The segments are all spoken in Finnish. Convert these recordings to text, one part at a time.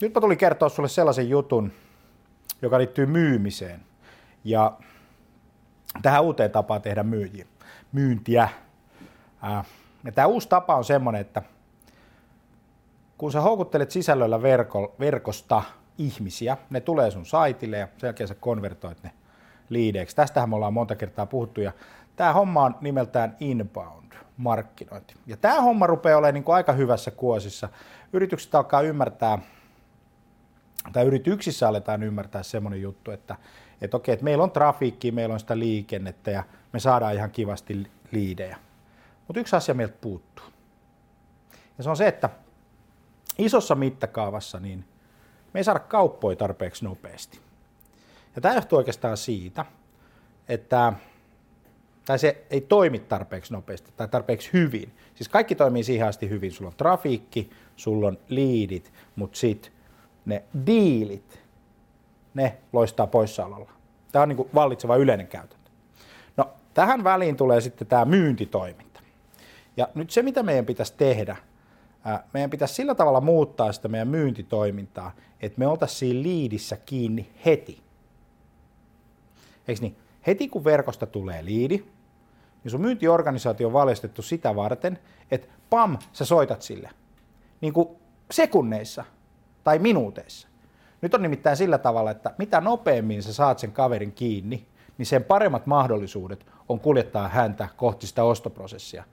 nyt mä tulin kertoa sulle sellaisen jutun, joka liittyy myymiseen. Ja tähän uuteen tapaan tehdä myyjiä, myyntiä. Ja tämä uusi tapa on semmoinen, että kun sä houkuttelet sisällöllä verko, verkosta ihmisiä, ne tulee sun saitille ja sen jälkeen sä konvertoit ne liideiksi. Tästähän me ollaan monta kertaa puhuttu ja tämä homma on nimeltään inbound markkinointi. Ja tämä homma rupeaa olemaan niin kuin aika hyvässä kuosissa. Yritykset alkaa ymmärtää, tai yrityksissä aletaan ymmärtää semmoinen juttu, että, että okei, että meillä on trafiikki, meillä on sitä liikennettä ja me saadaan ihan kivasti liidejä. Mutta yksi asia meiltä puuttuu. Ja se on se, että isossa mittakaavassa niin me ei saada kauppoja tarpeeksi nopeasti. Ja tämä johtuu oikeastaan siitä, että tai se ei toimi tarpeeksi nopeasti tai tarpeeksi hyvin. Siis kaikki toimii siihen asti hyvin. Sulla on trafiikki, sulla on liidit, mutta sitten ne diilit, ne loistaa poissaololla. Tämä on niin kuin vallitseva yleinen käytäntö. No, tähän väliin tulee sitten tämä myyntitoiminta. Ja nyt se, mitä meidän pitäisi tehdä, meidän pitäisi sillä tavalla muuttaa sitä meidän myyntitoimintaa, että me oltaisiin siinä liidissä kiinni heti. Eikö niin? Heti kun verkosta tulee liidi, niin sun myyntiorganisaatio on valjastettu sitä varten, että pam, sä soitat sille. Niin kuin sekunneissa tai minuuteissa. Nyt on nimittäin sillä tavalla, että mitä nopeammin sä saat sen kaverin kiinni, niin sen paremmat mahdollisuudet on kuljettaa häntä kohti sitä ostoprosessia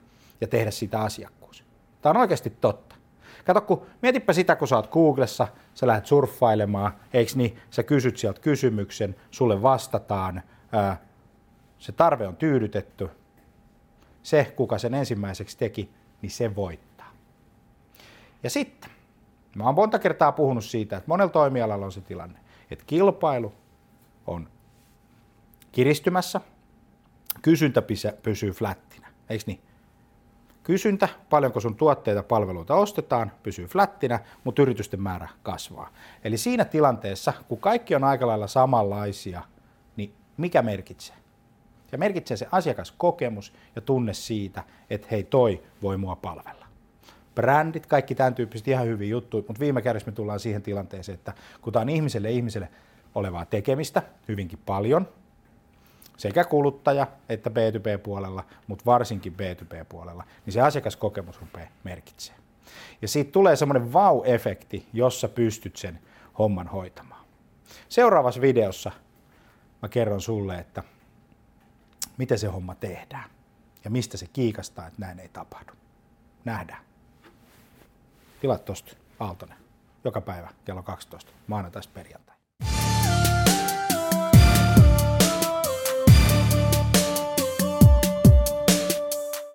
ja tehdä sitä asiakkuus. Tämä on oikeasti totta. Kato, kun mietipä sitä, kun sä oot Googlessa, sä lähdet surffailemaan, eikö niin, sä kysyt sieltä kysymyksen, sulle vastataan, ää, se tarve on tyydytetty, se, kuka sen ensimmäiseksi teki, niin se voittaa. Ja sitten, mä oon monta kertaa puhunut siitä, että monella toimialalla on se tilanne, että kilpailu on kiristymässä, kysyntä pysyy flättinä, eikö niin? Kysyntä, paljonko sun tuotteita ja palveluita ostetaan, pysyy flättinä, mutta yritysten määrä kasvaa. Eli siinä tilanteessa, kun kaikki on aika lailla samanlaisia, niin mikä merkitsee? Se merkitsee se asiakaskokemus ja tunne siitä, että hei toi voi mua palvella. Brändit, kaikki tämän tyyppiset ihan hyviä juttuja, mutta viime kädessä me tullaan siihen tilanteeseen, että kun tämä on ihmiselle ihmiselle olevaa tekemistä hyvinkin paljon, sekä kuluttaja- että B2B-puolella, mutta varsinkin B2B-puolella, niin se asiakaskokemus rupeaa merkitsee. Ja siitä tulee semmoinen vau-efekti, jossa pystyt sen homman hoitamaan. Seuraavassa videossa mä kerron sulle, että miten se homma tehdään ja mistä se kiikastaa, että näin ei tapahdu. Nähdään. Tilat tosta Aaltonen joka päivä kello 12 maanantaista perjantai.